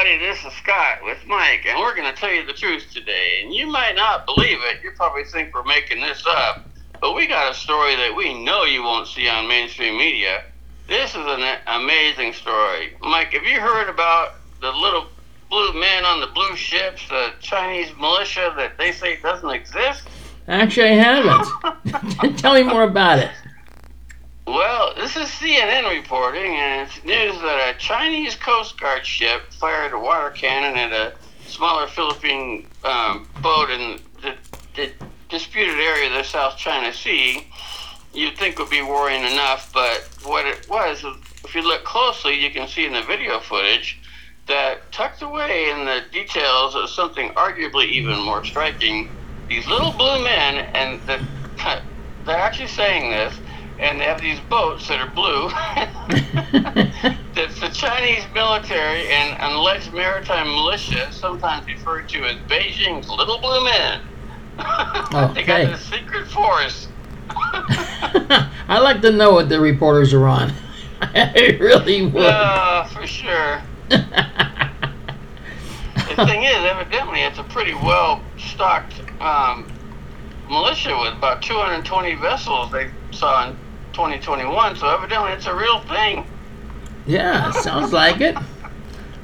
everybody. This is Scott with Mike, and we're going to tell you the truth today. And you might not believe it. You probably think we're making this up. But we got a story that we know you won't see on mainstream media. This is an amazing story. Mike, have you heard about the little blue men on the blue ships, the Chinese militia that they say doesn't exist? Actually, I haven't. Tell me more about it. Well, this is CNN reporting, and it's news that a Chinese Coast Guard ship fired a water cannon at a smaller Philippine um, boat in the, the disputed area of the South China Sea. You'd think would be worrying enough, but what it was, if you look closely, you can see in the video footage that tucked away in the details of something arguably even more striking. These little blue men, and the, they're actually saying this and they have these boats that are blue. That's the Chinese military and an alleged maritime militia, sometimes referred to as Beijing's Little Blue Men. Okay. they got this secret force. I like to know what the reporters are on. I really would. Uh, for sure. The thing is, evidently, it's a pretty well stocked um, militia with about 220 vessels they saw in 2021. So evidently, it's a real thing. yeah, sounds like it.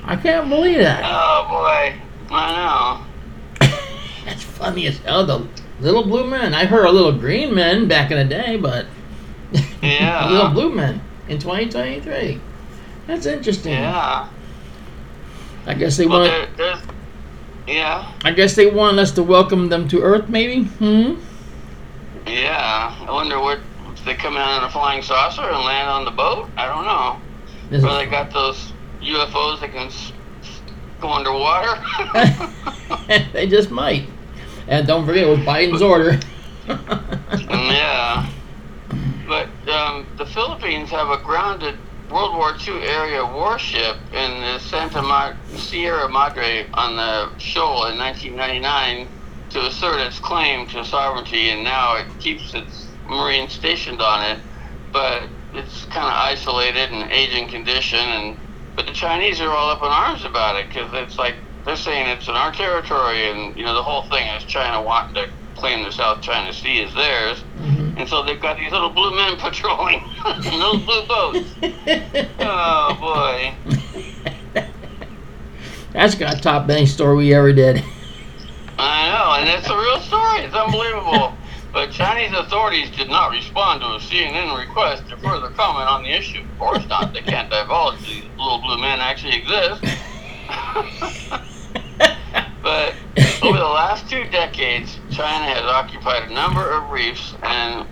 I can't believe that. Oh boy, I know. That's funny as hell. The little blue men. I heard a little green men back in the day, but. Yeah. little blue men in 2023. That's interesting. Yeah. I guess they Well, want. there. Yeah. I guess they want us to welcome them to Earth, maybe. Hmm. Yeah. I wonder what they come in on a flying saucer and land on the boat. I don't know. This they got those UFOs that can go underwater. they just might. And don't forget, it was Biden's order. yeah. But um, the Philippines have a grounded World War II area warship in the Santa Ma- Sierra Madre on the shoal in 1999 to assert its claim to sovereignty, and now it keeps its Marines stationed on it. But it's kind of isolated and aging condition, and but the Chinese are all up in arms about it because it's like they're saying it's in our territory, and you know the whole thing is China wanting to claim the South China Sea as theirs. Mhm. And so they've got these little blue men patrolling in those blue boats. Oh boy. That's got top any story we ever did. I know, and it's a real story. It's unbelievable. But Chinese authorities did not respond to a CNN request to further comment on the issue. Of course not. They can't divulge these little blue men actually exist. but over the last two decades, China has occupied a number of reefs and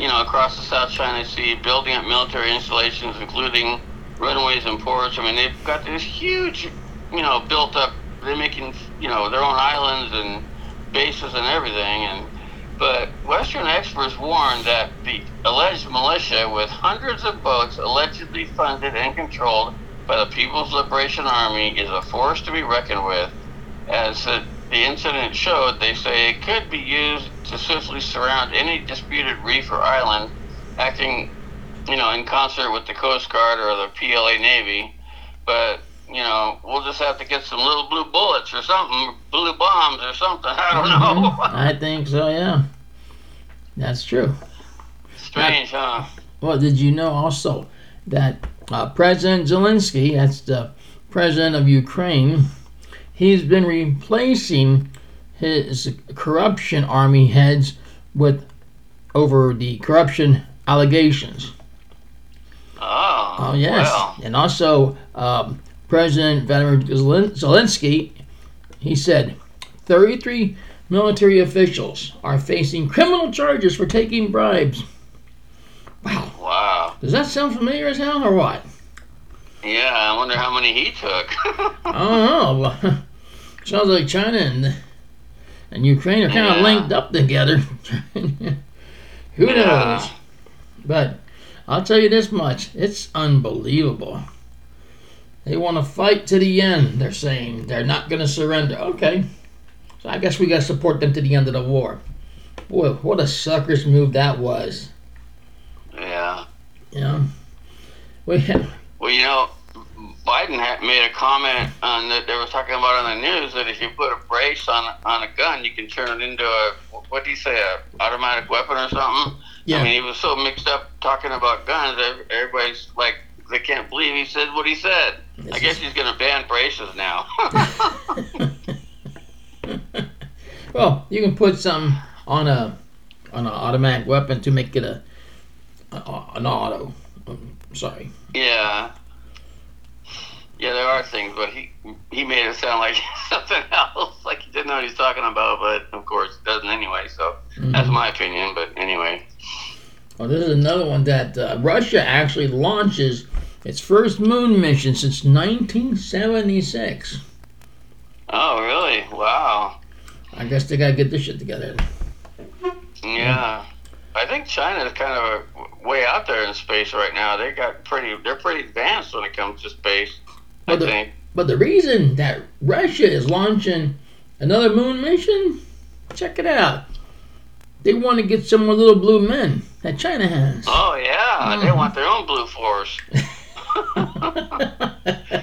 you know across the South China Sea, building up military installations, including runways and ports. I mean, they've got this huge, you know, built up. They're making you know their own islands and bases and everything. And but Western experts warn that the alleged militia, with hundreds of boats allegedly funded and controlled by the People's Liberation Army, is a force to be reckoned with. As the, incident showed, they say it could be used to swiftly surround any disputed reef or island, acting, you know, in concert with the Coast Guard or the PLA Navy. But you know, we'll just have to get some little blue bullets or something, blue bombs or something. I don't know. Mhm. I think so, yeah. That's true. Strange, huh? Well, did you know also that uh, President Zelensky, that's the president of Ukraine, he's been replacing his corruption army heads with over the corruption allegations. Oh, Oh yes, Well, and also um, President Vladimir Zelensky, he said, 33 military officials are facing criminal charges for taking bribes. Wow, wow. does that sound familiar as hell or what? Yeah, I wonder how many he took. I don't know. Sounds like China and and Ukraine are kind of Yeah. linked up together. Who Yeah. knows? But I'll tell you this much: it's unbelievable. They want to fight to the end. They're saying they're not going to surrender. Okay, so I guess we got to support them to the end of the war. Boy, what a sucker's move that was. yeah. Yeah. we Well, you know, Biden had made a comment on that they were talking about on the news that if you put a brace on on a gun, you can turn it into a what do you say, a automatic weapon or something. Yeah. I mean, he was so mixed up talking about guns. Everybody's like, they can't believe he said what he said. This I guess is- he's going to ban braces now. well, you can put some on a on an automatic weapon to make it a, a an auto. Um, sorry. yeah. Yeah, there are things, but he he made it sound like something else, like he didn't know what he's talking about. But of course, doesn't anyway. So that's Mhm. my opinion. But anyway, Well, this is another one that uh, Russia actually launches its first moon mission since 1976. oh really? Wow. I guess they gotta get this shit together. Yeah, I think China is kind of way out there in space right now. They got pretty. They're pretty advanced when it comes to space. I the- think. But the reason that Russia is launching another moon mission, check it out. They want to get some more little blue men that China has. Oh yeah, they Mhm. want their own blue force.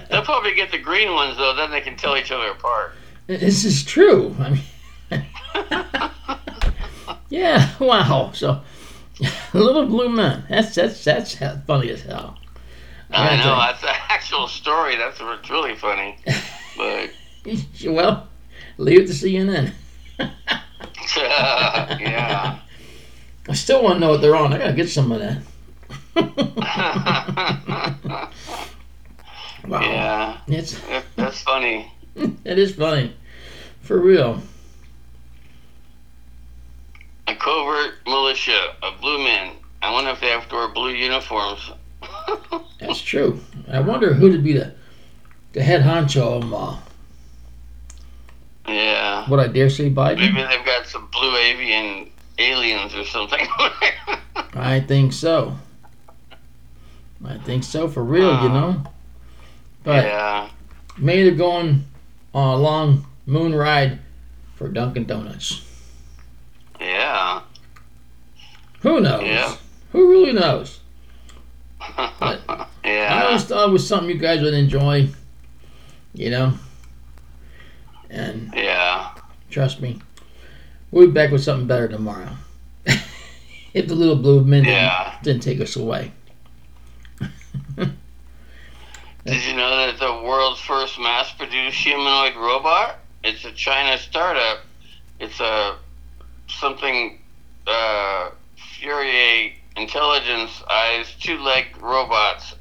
They'll probably get the green ones though. Then they can tell each other apart. this is true. I mean, yeah, wow. So, little blue men. That's that's that's funny as hell. I gotta know that's an actual story. That's what's really funny. But. Well, leave it to CNN. yeah. I still want to know what they're on. I gotta get some of that. wow. yeah, It's that's funny. it is funny, for real. A covert militia of blue men. I wonder if they have to wear blue uniforms. That's true. I wonder who would be the the head honcho of them all. yeah. What I dare say, Biden? Maybe they've got some blue avian aliens or something. I think so. I think so for real, you know. But yeah. maybe they're going on a long moon ride for Dunkin' Donuts. Yeah. Who knows? Yeah. Who really knows? I yeah. always thought it was something you guys would enjoy. You know. And Yeah. trust me, we'll be back with something better tomorrow. if the little blue men didn't- Yeah. didn't take us away. Did you know that the world's first mass-produced humanoid robot? It's a China startup. It's a something uh, Intelligence eyes two-leg robots.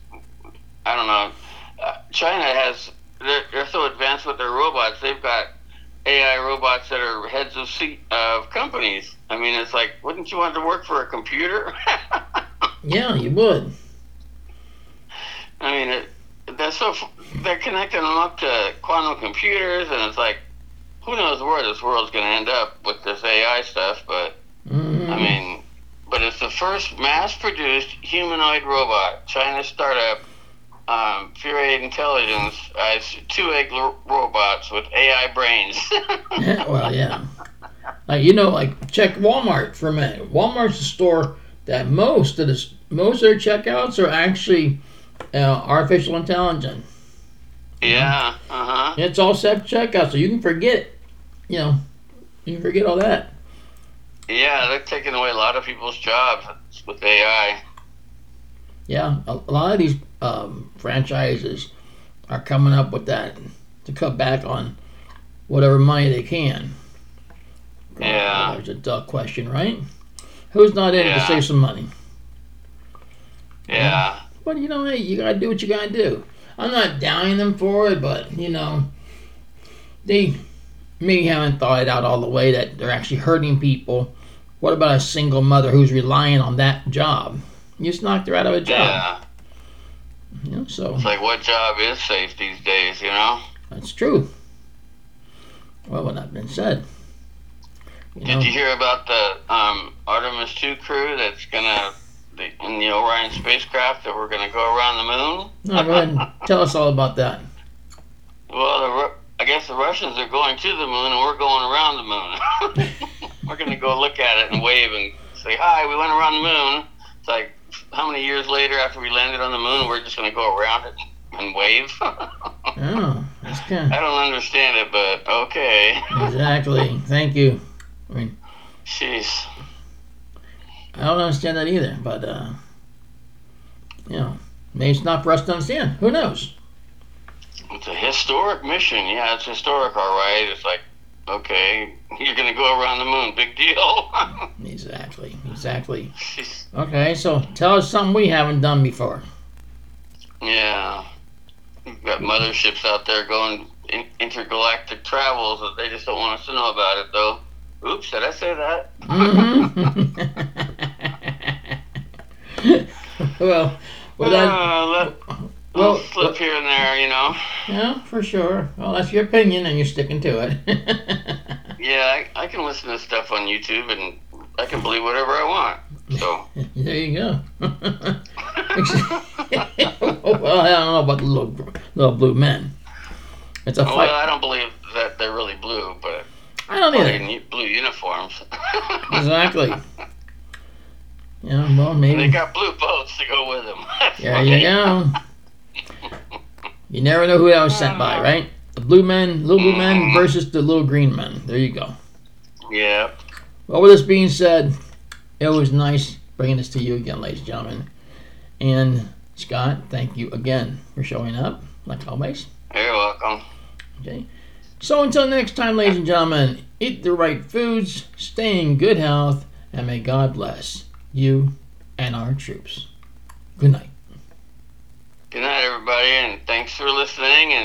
I don't know. Uh, China has they're, they're so advanced with their robots. They've got AI robots that are heads of seat of companies. I mean, it's like, wouldn't you want to work for a computer? Yeah, you would. I mean, it, they're so they're connecting them up to quantum computers, and it's like, who knows where this world's going to end up with this AI stuff? But Mhm. I mean, but it's the first mass-produced humanoid robot. China startup, um, Fourier Intelligence, has two-egg l- robots with AI brains. Yeah, well, yeah. Like you know, like check Walmart for a minute. Walmart's a store that most of the most of their checkouts are actually uh, artificial intelligence. yeah. Uh huh. It's all self checkout, so you can forget. You know, you can forget all that. Yeah, they're taking away a lot of people's jobs with AI. Yeah, a, a lot of these um, franchises are coming up with that to cut back on whatever money they can. Yeah. There's a duck question, right? Who's not in it to save some money? Yeah. But you know, hey, you gotta do what you gotta do. I'm not downing them for it, but you know, they maybe haven't thought it out all the way that they're actually hurting people. What about a single mother who's relying on that job? You just knocked her out of a job. Yeah. You know, so It's like, what job is safe these days, you know? that's true. Well, with that being said, you know, Did you hear about the um, Artemis 2 crew that's gonna the, in the Orion spacecraft that we're gonna go around the moon? no, go ahead and tell us all about that. Well, the, I guess the Russians are going to the moon, and we're going around the moon. we're gonna go look at it and wave and say, "Hi, we went around the moon." It's like how many years later after we landed on the moon, we're just gonna go around it and wave. Oh, that's kind I don't understand it, but okay. exactly. Thank you. I mean, Jeez. I don't understand that either, but uh, you know, maybe it's not for us to understand. Who knows? It's a historic mission. Yeah, it's historic, all right. It's like, okay, you're gonna go around the moon. Big deal. Exactly. Exactly. Okay, so tell us something we haven't done before. yeah. We've got motherships out there going in, intergalactic travels that they just don't want us to know about it, though. Oops, did I say that? Mm-hmm. well, well, that, uh, well, well, uh, slip here and there, you know. yeah, for sure. Well, that's your opinion, and you're sticking to it. Yeah, I, I can listen to stuff on YouTube and I can believe whatever I want. So. there you go. well, I don't know about the little, little blue men. It's a fight. well. I don't believe that they're really blue, but I don't either. in blue uniforms. Exactly. Yeah, well, maybe they got blue boats to go with them. There you go. You never know who that was sent by, right? The blue men, little blue men versus the little green men. There you go. Yeah. Well, with this being said, it was nice bringing this to you again, ladies and gentlemen. And Scott, thank you again for showing up, like always. You're welcome. Okay. So until next time, ladies and gentlemen, eat the right foods, stay in good health, and may God bless you and our troops. Good night. Good night, everybody, and thanks for listening. And